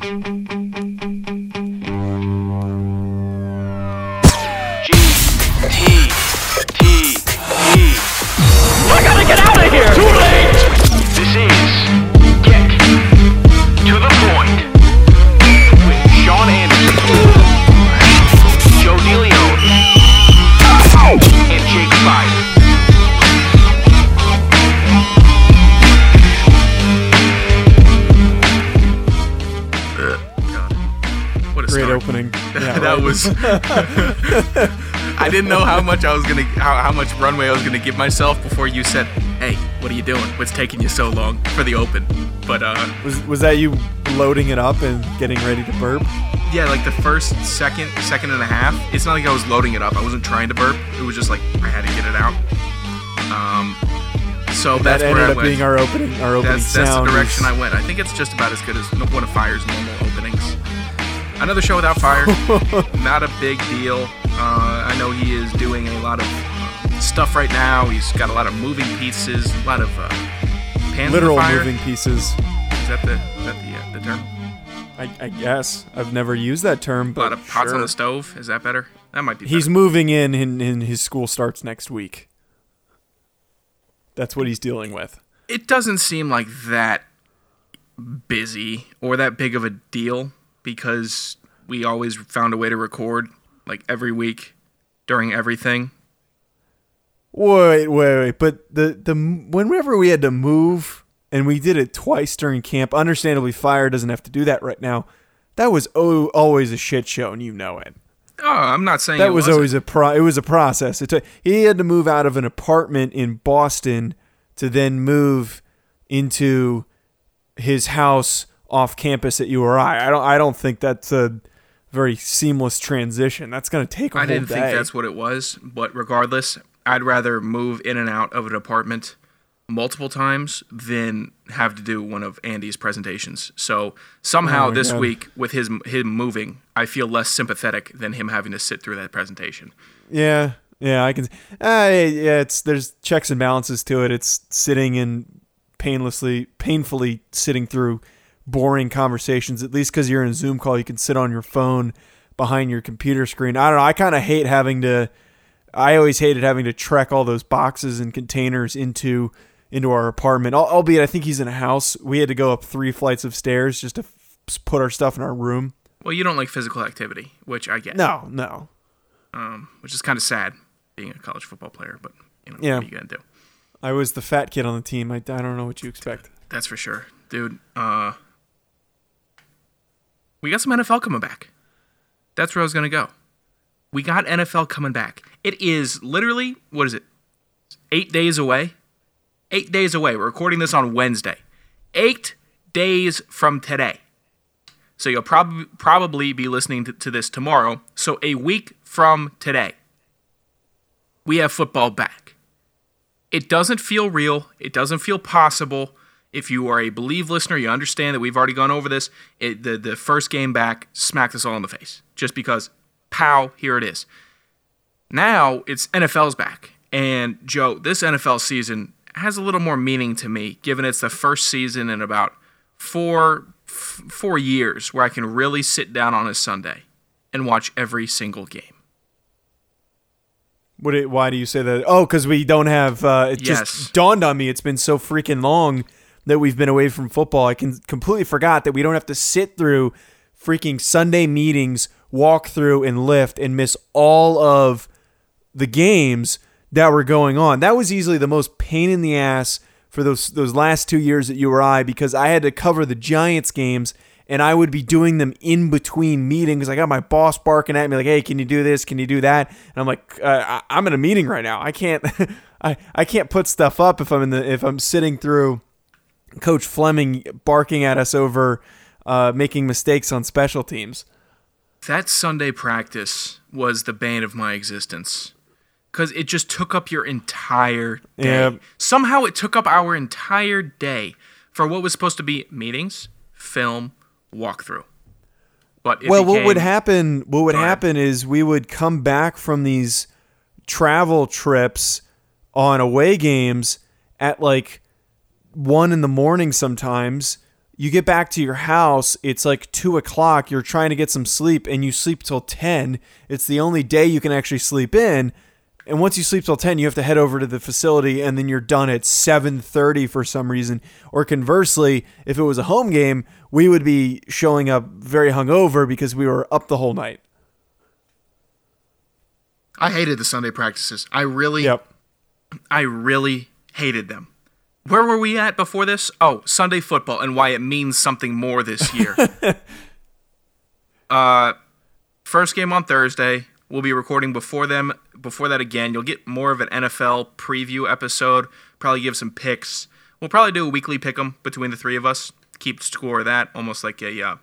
G I didn't know how much I was gonna, how, how much runway I was gonna give myself before you said, "Hey, what are you doing? What's taking you so long for the open?" But uh, Was was that you loading it up and getting ready to burp? yeah, like the first second, second and a half. It's not like I was loading it up. I wasn't trying to burp. It was just like I had to get it out. Um, so That that's ended where I up went. being our opening. Our opening that's, that's the direction is- I went. I think it's just about as good as one of Fire's normal. Another show without Fire, not a big deal. Uh, I know he is doing a lot of uh, stuff right now. He's got a lot of moving pieces, a lot of uh, pans literal moving pieces. Is that the is that the uh, the term? I, I guess I've never used that term, A but lot of pots on the stove. Is that better? That might be. Better. He's moving in, and, and his school starts next week. That's what he's dealing with. it doesn't seem like that busy or that big of a deal because we always found a way to record like every week during everything. Wait, wait, wait. But the the whenever we had to move, and we did it twice during camp. Understandably, fire doesn't have to do that right now. That was oh, always a shit show, and you know it. Oh, I'm not saying That it was wasn't. always a pro. It was a process. It took, he had to move out of an apartment in Boston to then move into his house off campus at URI. I don't. I don't think that's a very seamless transition. That's going to take a I didn't day. think that's what it was, but regardless, I'd rather move in and out of an apartment multiple times than have to do one of Andy's presentations. So somehow Oh this God. week with his him moving, I feel less sympathetic than him having to sit through that presentation. Yeah, yeah, I can. Uh, yeah, it's there's checks and balances to it. It's sitting and painlessly, painfully sitting through boring conversations. At least because you're in a Zoom call, you can sit on your phone behind your computer screen. I don't know. I kind of hate having to. I always hated having to trek all those boxes and containers into into our apartment. Albeit, I think he's in a house. We had to go up three flights of stairs just to f- put our stuff in our room. Well, you don't like physical activity, which I get. No, no. um, which is kind of sad being a college football player, but you know, Yeah. what are you gonna do? I was the fat kid on the team. I, I don't know what you expect. That's for sure, dude. Uh, we got some NFL coming back. That's where I was gonna go. We got NFL coming back. It is literally what is it? Eight days away. Eight days away. We're recording this on Wednesday. Eight days from today. So you'll probably probably be listening to, to this tomorrow. So a week from today, we have football back. It doesn't feel real. It doesn't feel possible. If you are a Believe listener, you understand that we've already gone over this. It, the the first game back smacked us all in the face just because, pow, here it is. Now it's NFL's back, and Joe, this NFL season has a little more meaning to me, given it's the first season in about four f- four years where I can really sit down on a Sunday and watch every single game. What? It, why do you say that? Oh, because we don't have. Uh, it Yes. just dawned on me. It's been so freaking long that we've been away from football. I can completely forgot that we don't have to sit through freaking Sunday meetings, walk through and lift, and miss all of the games that were going on. That was easily the most pain in the ass for those those last two years at URI because I had to cover the Giants games and I would be doing them in between meetings. I got my boss barking at me like, "Hey, can you do this? Can you do that?" And I'm like, uh, "I'm in a meeting right now. I can't, I I can't put stuff up if I'm in the if I'm sitting through Coach Fleming barking at us over uh, making mistakes on special teams." That Sunday practice was the bane of my existence. Because it just took up your entire day. Yeah. Somehow it took up our entire day for what was supposed to be meetings, film, walkthrough. But it well, what would happen? What would happen is we would come back from these travel trips on away games at like one in the morning sometimes. you get back to your house, it's like two o'clock, you're trying to get some sleep, and you sleep till 10. It's the only day you can actually sleep in. And once you sleep till 10, you have to head over to the facility and then you're done at 7:30 for some reason. Or conversely, if it was a home game, we would be showing up very hungover because we were up the whole night. I hated the Sunday practices. I really, Yep. I really hated them. Where were we at before this? Oh, Sunday football and why it means something more this year. uh, first game on Thursday. We'll be recording before them. Before that, again, you'll get more of an NFL preview episode. Probably give some picks. We'll probably do a weekly pick 'em between the three of us. Keep score of that, almost like a uh,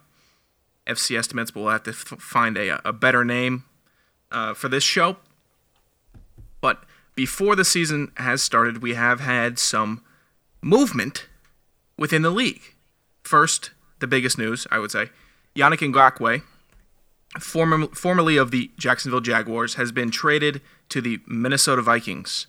FC estimates. But we'll have to f- find a, a better name uh, for this show. But before the season has started, we have had some movement within the league. First, the biggest news, I would say, Yannick Ngakoue, former, formerly of the Jacksonville Jaguars, has been traded to the Minnesota Vikings.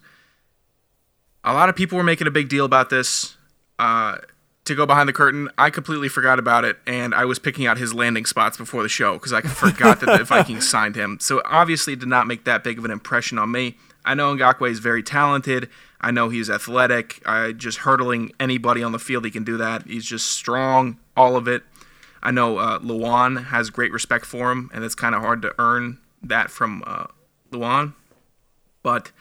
A lot of people were making a big deal about this. Uh, to go behind the curtain, I completely forgot about it, and I was picking out his landing spots before the show because I forgot that the Vikings signed him. So obviously, it did not make that big of an impression on me. I know Ngakoue is very talented. I know he's athletic. I just hurdling anybody on the field, he can do that. He's just strong, all of it. I know uh, Luan has great respect for him, and it's kind of hard to earn that from uh, Luan. But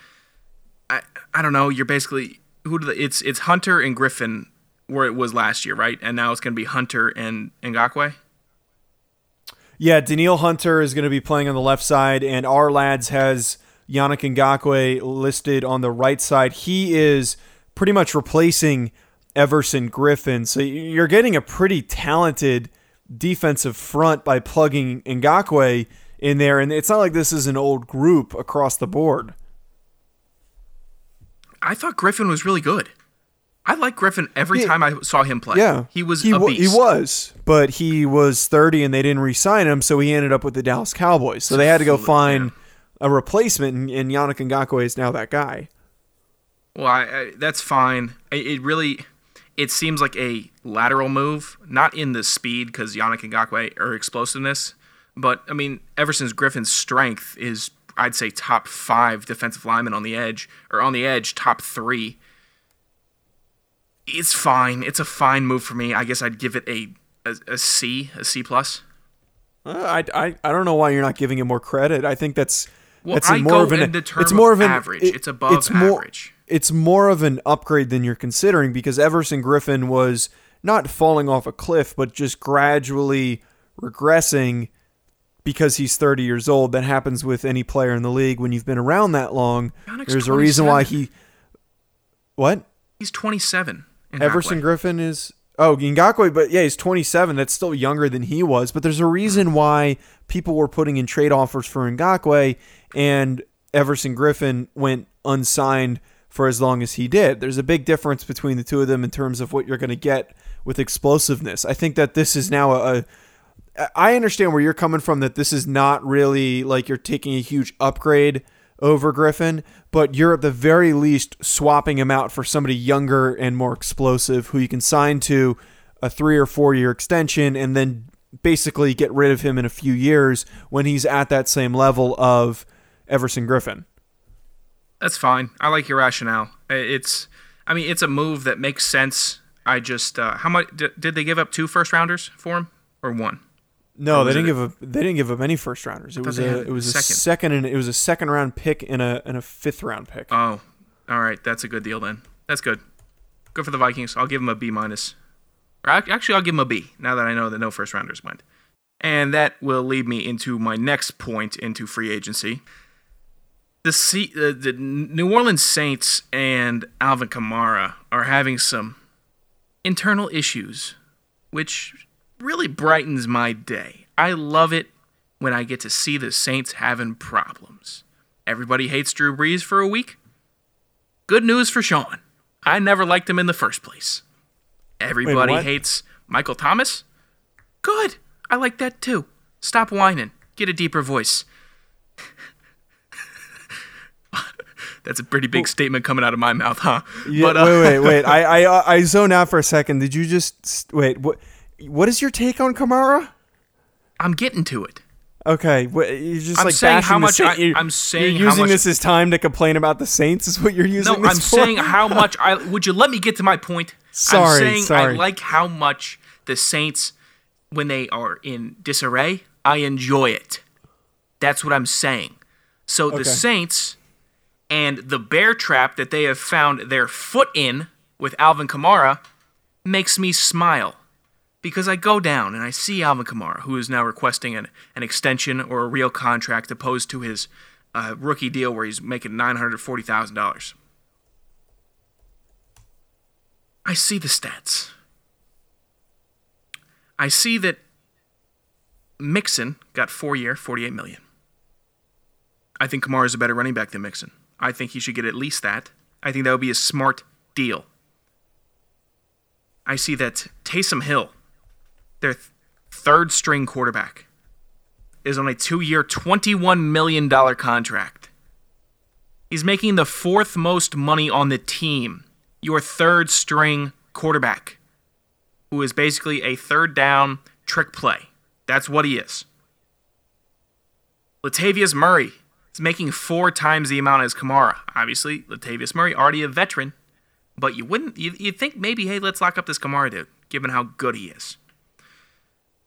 I, I don't know. You're basically who do the, it's it's Hunter and Griffen where it was last year, right? And now it's going to be Hunter and Ngakoue. Yeah, Danielle Hunter is going to be playing on the left side, and our lads has Yannick Ngakoue listed on the right side. He is pretty much replacing Everson Griffen. So you're getting a pretty talented defensive front by plugging Ngakoue in there, and it's not like this is an old group across the board. I thought Griffen was really good. I like Griffen every Yeah. time I saw him play. Yeah, he was he, a beast. he was, but he was 30 and they didn't re-sign him, so he ended up with the Dallas Cowboys. So they had to go find a replacement, and, and Yannick Ngakoue is now that guy. Well, I, I, that's fine. It, it really, it seems like a lateral move, not in the speed because Yannick Ngakoue or explosiveness, but I mean Everson's Griffen's strength is, I'd say, top five defensive lineman on the edge or on the edge, top three. It's fine. It's a fine move for me. I guess I'd give it a a, a C, a C plus. Uh, I, I, I don't know why you're not giving him more credit. I think that's Well, that's I more go of an in the term it's more of an average. it- It's above it's more. It's more of an upgrade than you're considering because Everson Griffen was not falling off a cliff, but just gradually regressing because he's 30 years old. That happens with any player in the league when you've been around that long. Yannick's There's a reason why he. What? He's 27. Everson Griffen is oh Ngakoue, but yeah, he's 27. That's still younger than he was. But there's a reason why people were putting in trade offers for Ngakoue, and Everson Griffen went unsigned for as long as he did. There's a big difference between the two of them in terms of what you're going to get with explosiveness. I think that this is now a. a I understand where you're coming from that this is not really like you're taking a huge upgrade over Griffen, but you're at the very least swapping him out for somebody younger and more explosive who you can sign to a three or four year extension and then basically get rid of him in a few years when he's at that same level of Everson Griffen. That's fine. I like your rationale. It's, I mean, it's a move that makes sense. I just, uh, how much did, did they give up two first rounders for him or one? No, they didn't it- give up. They didn't give up any first rounders. It was a. It was a second. second, and it was a second round pick and a and a fifth round pick. Oh, all right. That's a good deal then. That's good. Good for the Vikings. I'll give them a B minus. Or actually, I'll give them a B now that I know that no first rounders went. And that will lead me into my next point into free agency. The, C- uh, the New Orleans Saints and Alvin Kamara are having some internal issues, which really brightens my day. I love it when I get to see the Saints having problems. Everybody hates Drew Brees for a week. Good news for Sean. I never liked him in the first place. Everybody what? hates Michael Thomas. Good. I like that too. Stop whining. Get a deeper voice. That's a pretty big statement coming out of my mouth, huh? Yeah, But, uh, wait, wait, wait. I, I I zone out for a second. Did you just wait? What? What is your take on Kamara? I'm getting to it. Okay, you're just I'm like saying how much I, I'm saying you're how using much- this as time to complain about the Saints. Is what you're using No, I'm for? saying how much I would you let me get to my point? Sorry, I'm saying sorry. I like how much the Saints when they are in disarray, I enjoy it. That's what I'm saying. So Okay. the Saints and the bear trap that they have found their foot in with Alvin Kamara makes me smile. Because I go down and I see Alvin Kamara, who is now requesting an, an extension or a real contract opposed to his uh, rookie deal where he's making $940,000. I see the stats. I see that Mixon got four year, 48 million. I think Kamara is a better running back than Mixon. I think he should get at least that. I think that would be a smart deal. I see that Taysom Hill, their th- third string quarterback, is on a two year, $21 million contract. He's making the fourth most money on the team. Your third string quarterback, who is basically a third down trick play. That's what he is. Latavius Murray is making four times the amount as Kamara. Obviously, Latavius Murray already a veteran, but you wouldn't, you'd think maybe hey let's lock up this Kamara dude, given how good he is.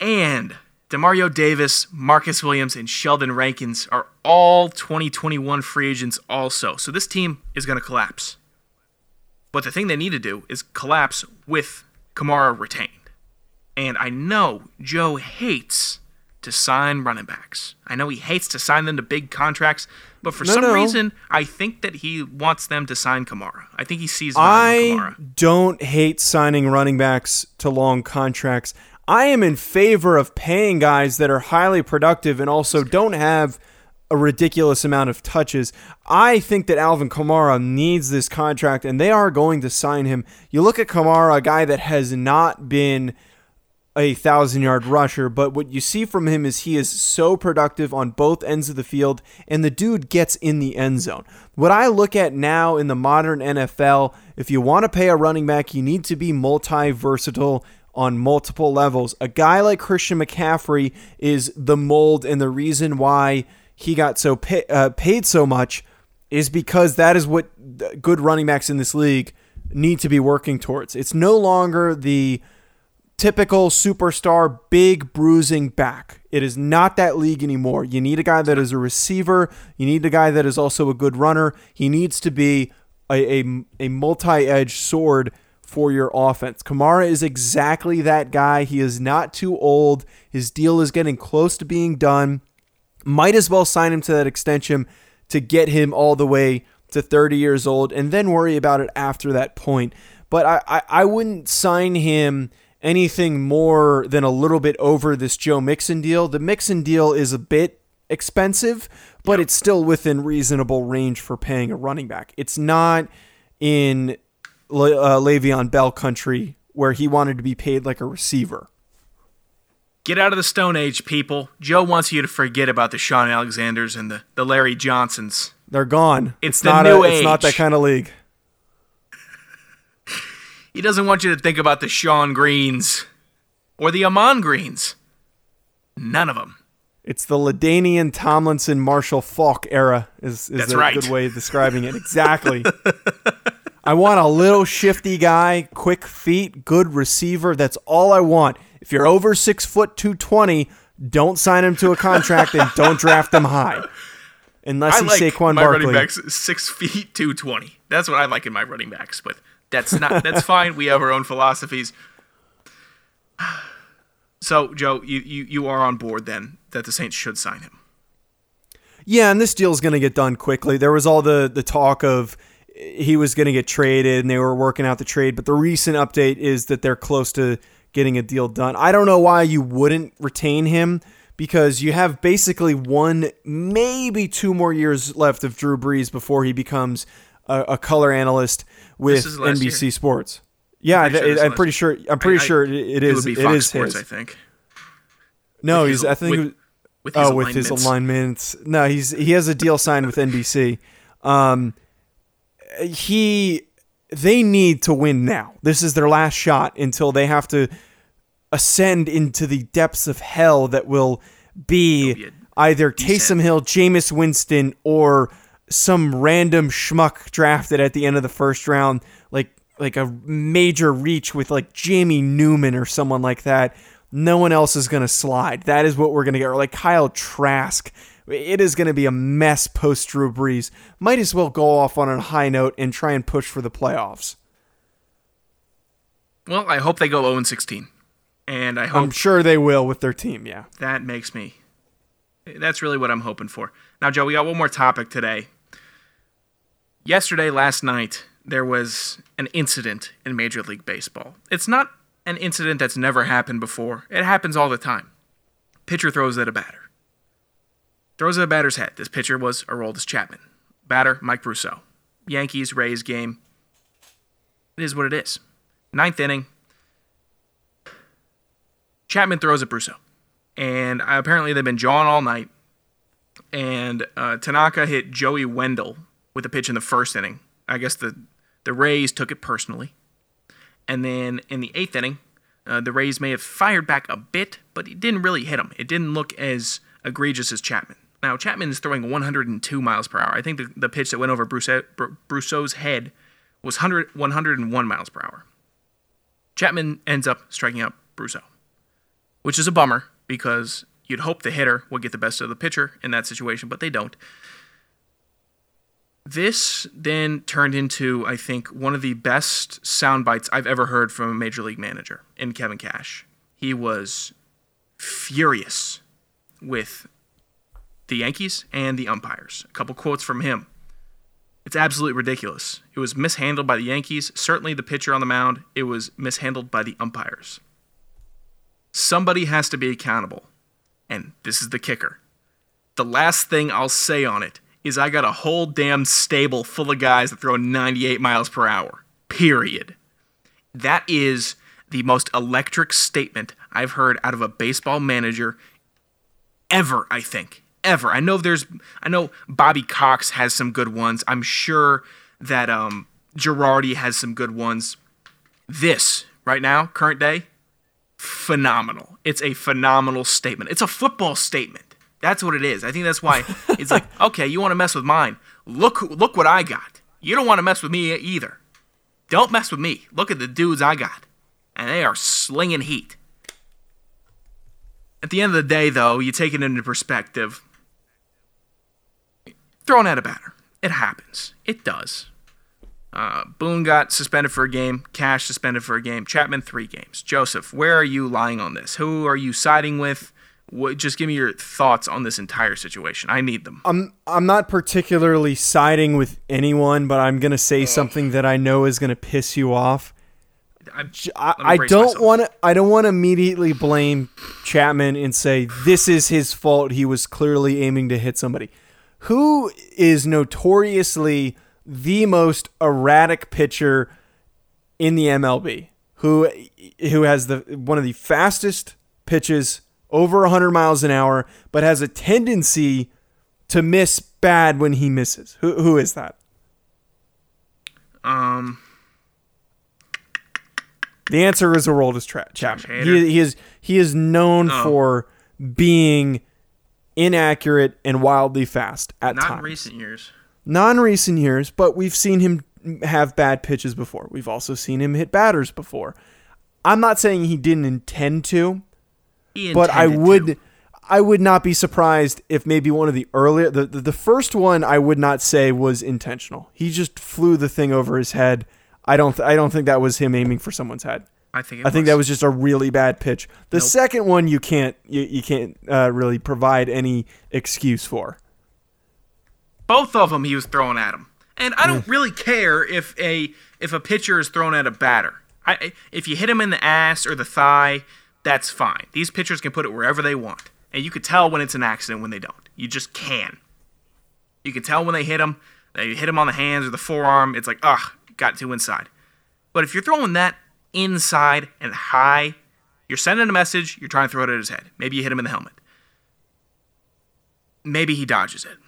And Demario Davis, Marcus Williams, and Sheldon Rankins are all 2021 free agents also. So this team is going to collapse. But the thing they need to do is collapse with Kamara retained. And I know Joe hates to sign running backs. I know he hates to sign them to big contracts, but for No, some no. reason, I think that he wants them to sign Kamara. I think he sees I Kamara. don't hate signing running backs to long contracts. I am in favor of paying guys that are highly productive and also don't have a ridiculous amount of touches. I think that Alvin Kamara needs this contract and they are going to sign him. You look at Kamara, a guy that has not been a thousand yard rusher, but what you see from him is he is so productive on both ends of the field, and the dude gets in the end zone. What I look at now in the modern NFL, if you want to pay a running back, you need to be multi versatile on multiple levels. A guy like Christian McCaffrey is the mold, and the reason why he got so pay, uh, paid so much is because that is what good running backs in this league need to be working towards. It's no longer the typical superstar, big bruising back. It is not that league anymore. You need a guy that is a receiver. You need a guy that is also a good runner. He needs to be a, a, a multi edged sword for your offense. Kamara is exactly that guy. He is not too old. His deal is getting close to being done. Might as well sign him to that extension to get him all the way to 30 years old and then worry about it after that point. But I, I, I wouldn't sign him anything more than a little bit over this Joe Mixon deal. The Mixon deal is a bit expensive, but it's still within reasonable range for paying a running back. It's not in Le, uh, Le'Veon Bell country where he wanted to be paid like a receiver. Get out of the Stone Age, people. Joe wants you to forget about the Shaun Alexanders and the, the Larry Johnsons. They're gone. It's the not new a, It's not that kind of league. He doesn't want you to think about the Sean Greens or the Ahman Greens. None of them. It's the LaDainian Tomlinson Marshall Faulk era is, is That's a right. good way of describing it. Exactly. I want a little shifty guy, quick feet, good receiver. That's all I want. If you're over six foot two twenty, don't sign him to a contract and don't draft him high. Unless I he's like Saquon my Barkley. running backs six feet two twenty. That's what I like in my running backs, but that's not that's fine. We have our own philosophies. So, Joe, you, you, you are on board then that the Saints should sign him. Yeah, and this deal's going to get done quickly. There was all the the talk of he was going to get traded and they were working out the trade, but the recent update is that they're close to getting a deal done. I don't know why you wouldn't retain him because you have basically one, maybe two more years left of Drew Brees before he becomes a, a color analyst with NBC year. Sports. Yeah, pretty sure I'm pretty sure. I'm pretty I- sure it, it It is. it Fox is Sports, his. I think. No, with he's. his- I think. with- with his oh, with his alignments. alignments. No, he's he has a deal signed with NBC. Um, he they need to win now. This is their last shot until they have to ascend into the depths of hell that will be either Taysom Hill, Jameis Winston, or some random schmuck drafted at the end of the first round, like like a major reach with like Jamie Newman or someone like that. No one else is gonna slide. That is what we're gonna get. Or like Kyle Trask. It is gonna be a mess post Drew Brees. Might as well go off on a high note and try and push for the playoffs. Well, I hope they go 0 16. And I hope I'm sure they will with their team. Yeah. that makes me. That's really what I'm hoping for. Now, Joe, we got one more topic today. Yesterday, last night, there was an incident in Major League Baseball. It's not an incident that's never happened before, it happens all the time. Pitcher throws at a batter. Throws at a batter's head. This pitcher was Aroldis Chapman. Batter, Mike Brosseau. Yankees, Rays game. It is what it is. Ninth inning. Chapman throws at Brousseau. And apparently they've been jawing all night. And uh, Tanaka hit Joey Wendle with a pitch in the first inning. I guess the, the Rays took it personally. And then in the eighth inning, uh, the Rays may have fired back a bit, but it didn't really hit him. It didn't look as egregious as Chapman. Now, Chapman is throwing 102 miles per hour. I think the, the pitch that went over Brosseau, Br- Brosseau's head was 100, 101 miles per hour. Chapman ends up striking out Brosseau, which is a bummer because you'd hope the hitter would get the best of the pitcher in that situation, but they don't. This then turned into, I think, one of the best sound bites I've ever heard from a major league manager in Kevin Cash. He was furious with the Yankees and the umpires. A couple quotes from him. It's absolutely ridiculous. It was mishandled by the Yankees. Certainly the pitcher on the mound. It was mishandled by the umpires. Somebody has to be accountable. And this is the kicker. The last thing I'll say on it is I got a whole damn stable full of guys that throw 98 miles per hour. Period. That is the most electric statement I've heard out of a baseball manager ever, I think. Ever. I know there's I know Bobby Cox has some good ones. I'm sure that um Girardi has some good ones. This, right now, current day, phenomenal. It's a phenomenal statement. It's a football statement. That's what it is. I think that's why it's like, okay, you want to mess with mine. Look look what I got. You don't want to mess with me either. Don't mess with me. Look at the dudes I got. And they are slinging heat. At the end of the day, though, you take it into perspective. Throwing at a batter. It happens. It does. Uh, Boone got suspended for a game. Cash suspended for a game. Chapman, three games. Joseph, where are you lying on this? Who are you siding with? What, just give me your thoughts on this entire situation. I need them. I'm I'm not particularly siding with anyone, but I'm gonna say something that I know is gonna piss you off. I, I don't want to. I don't want to immediately blame Chapman and say this is his fault. He was clearly aiming to hit somebody. Who is notoriously the most erratic pitcher in the MLB? Who who has the one of the fastest pitches over 100 miles an hour, but has a tendency to miss bad when he misses. Who who is that? Um, The answer is Aroldis Tra- Chapman. He, he is he is known Oh. for being inaccurate and wildly fast at not times. recent years. Non recent years, but we've seen him have bad pitches before. We've also seen him hit batters before. I'm not saying he didn't intend to, He but I would to. I would not be surprised if maybe one of the earlier the, the the first one I would not say was intentional. He just flew the thing over his head. I don't th- I don't think that was him aiming for someone's head. I think. It I think that was just a really bad pitch. The Nope. second one you can't you, you can't uh, really provide any excuse for. both of them he was throwing at him. And I don't really care if a if a pitcher is thrown at a batter. I if you hit him in the ass or the thigh, that's fine. These pitchers can put it wherever they want, and you could tell when it's an accident when they don't. You just can. You can tell when they hit him. They hit him on the hands or the forearm. It's like, ugh, got too inside. But if you're throwing that inside and high, you're sending a message. You're trying to throw it at his head. Maybe you hit him in the helmet. Maybe he dodges it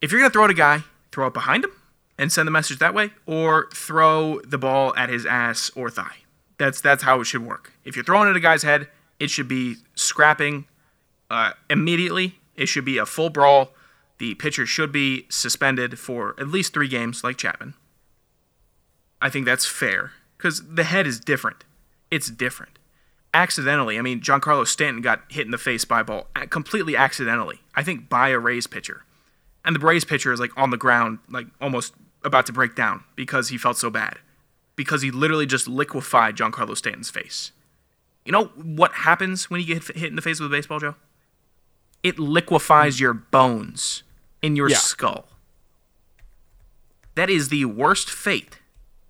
if you're going to throw at a guy, throw it behind him and send the message that way, or throw the ball at his ass or thigh. That's that's how it should work. If you're throwing at a guy's head, It should be scrapping uh, immediately. It should be a full brawl. The pitcher should be suspended for at least three games, like Chapman. I think that's fair because the head is different. It's different. Accidentally, I mean, Giancarlo Stanton got hit in the face by a ball completely accidentally. I think by a Rays pitcher, and the Rays pitcher is like on the ground, like almost about to break down because he felt so bad, because he literally just liquefied Giancarlo Stanton's face. You know what happens when you get hit in the face with a baseball, Joe? It liquefies your bones in your Yeah. skull. That is the worst fate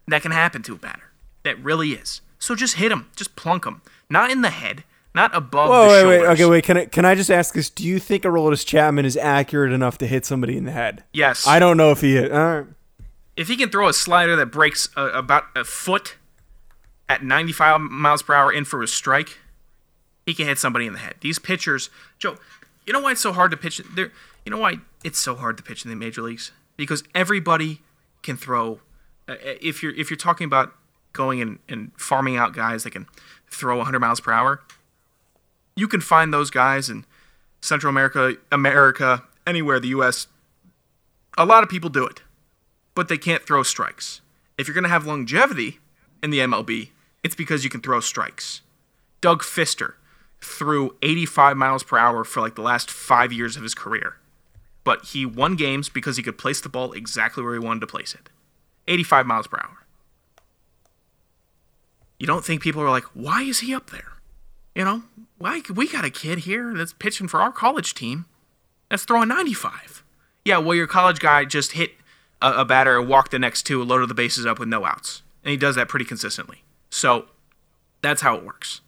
that can happen to a batter. That really is. So just hit him. Just plunk him. Not in the head. Not above Whoa, the wait, shoulders. wait. Okay, wait. Can I can I just ask this? Do you think Aroldis Chapman is accurate enough to hit somebody in the head? Yes. I don't know if he is. All right. if he can throw a slider that breaks a, about a foot at 95 miles per hour in for a strike, he can hit somebody in the head. These pitchers, Joe, you know why it's so hard to pitch? There, you know why it's so hard to pitch in the major leagues? Because everybody can throw. Uh, if you're if you're talking about going and, and farming out guys that can throw 100 miles per hour, you can find those guys in Central America, America, anywhere, the U.S. A lot of people do it but they can't throw strikes. If you're going to have longevity in the MLB, it's because you can throw strikes. Doug Fister threw 85 miles per hour for like the last five years of his career, but he won games because he could place the ball exactly where he wanted to place it 85 miles per hour. You don't think people are like, why is he up there? You know, why we got a kid here that's pitching for our college team that's throwing 95. Yeah, well, your college guy just hit a, a batter and walked the next two, loaded the bases up with no outs. And he does that pretty consistently. So that's how it works.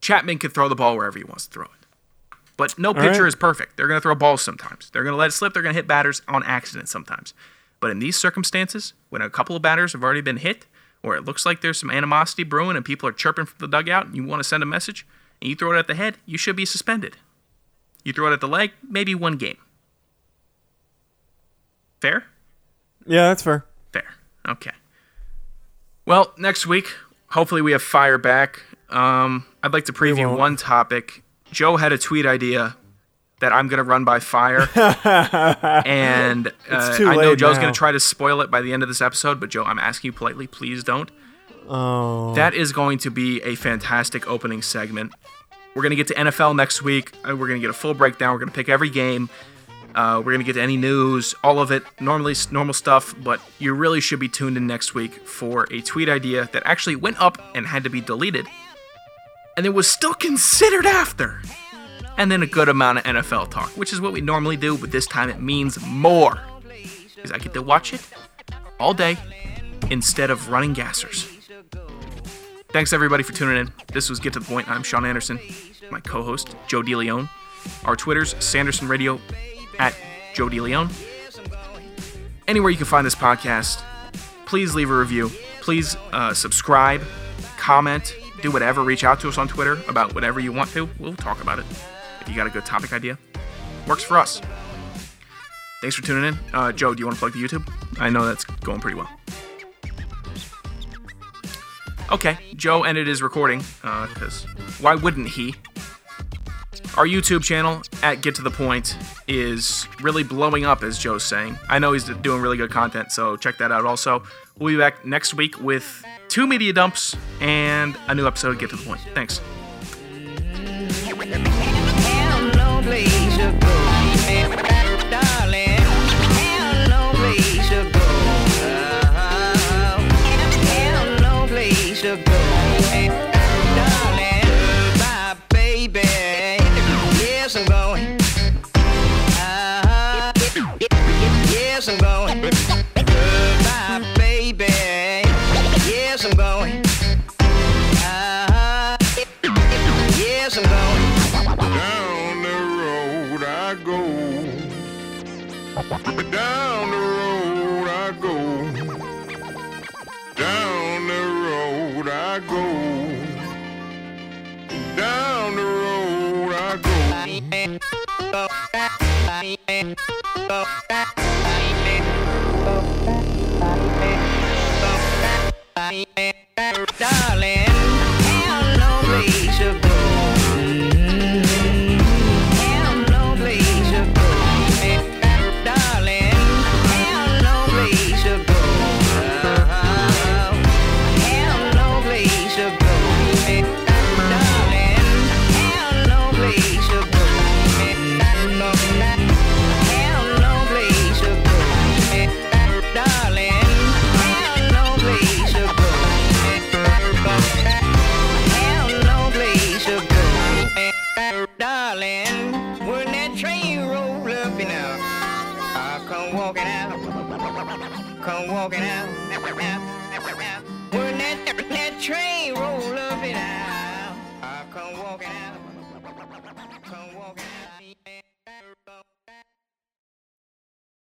Chapman can throw the ball wherever he wants to throw it. But no pitcher right. is perfect. They're going to throw balls sometimes. They're going to let it slip. They're going to hit batters on accident sometimes. But in these circumstances, when a couple of batters have already been hit, or it looks like there's some animosity brewing and people are chirping from the dugout and you want to send a message, and you throw it at the head, you should be suspended. You throw it at the leg, maybe one game. Fair? Yeah, that's fair. Fair. Okay. Well, next week, hopefully we have fire back. Um, I'd like to preview one topic. Joe had a tweet idea that I'm going to run by fire. and uh, I know Joe's going to try to spoil it by the end of this episode, but Joe, I'm asking you politely, please don't. Oh. That is going to be a fantastic opening segment. We're going to get to NFL next week. Uh, We're going to get a full breakdown. We're going to pick every game. Uh, we're going to get to any news, all of it, normally normal stuff, but you really should be tuned in next week for a tweet idea that actually went up and had to be deleted. And it was still considered after. And then a good amount of NFL talk, which is what we normally do, but this time it means more. Because I get to watch it all day instead of running gassers. Thanks everybody for tuning in. This was Get to the Point. I'm Sean Anderson, my co-host Joe DeLeon. Our Twitters, Sanderson Radio at Joe DeLeon. Anywhere you can find this podcast, please leave a review. Please uh, subscribe, comment, do whatever. Reach out to us on Twitter about whatever you want to. We'll talk about it. If you got a good topic idea, works for us. Thanks for tuning in. Uh, Joe, do you want to plug the YouTube? I know that's going pretty well. Okay, Joe ended his recording, because why wouldn't he? Our YouTube channel, at Get to the Point, is really blowing up, as Joe's saying. I know he's doing really good content, so check that out also. We'll be back next week with two media dumps and a new episode of Get to the Point. Thanks. Darling. Bye, baby. Yes, I'm Down the road I go. Down the road I go. Down the road I go. Darling,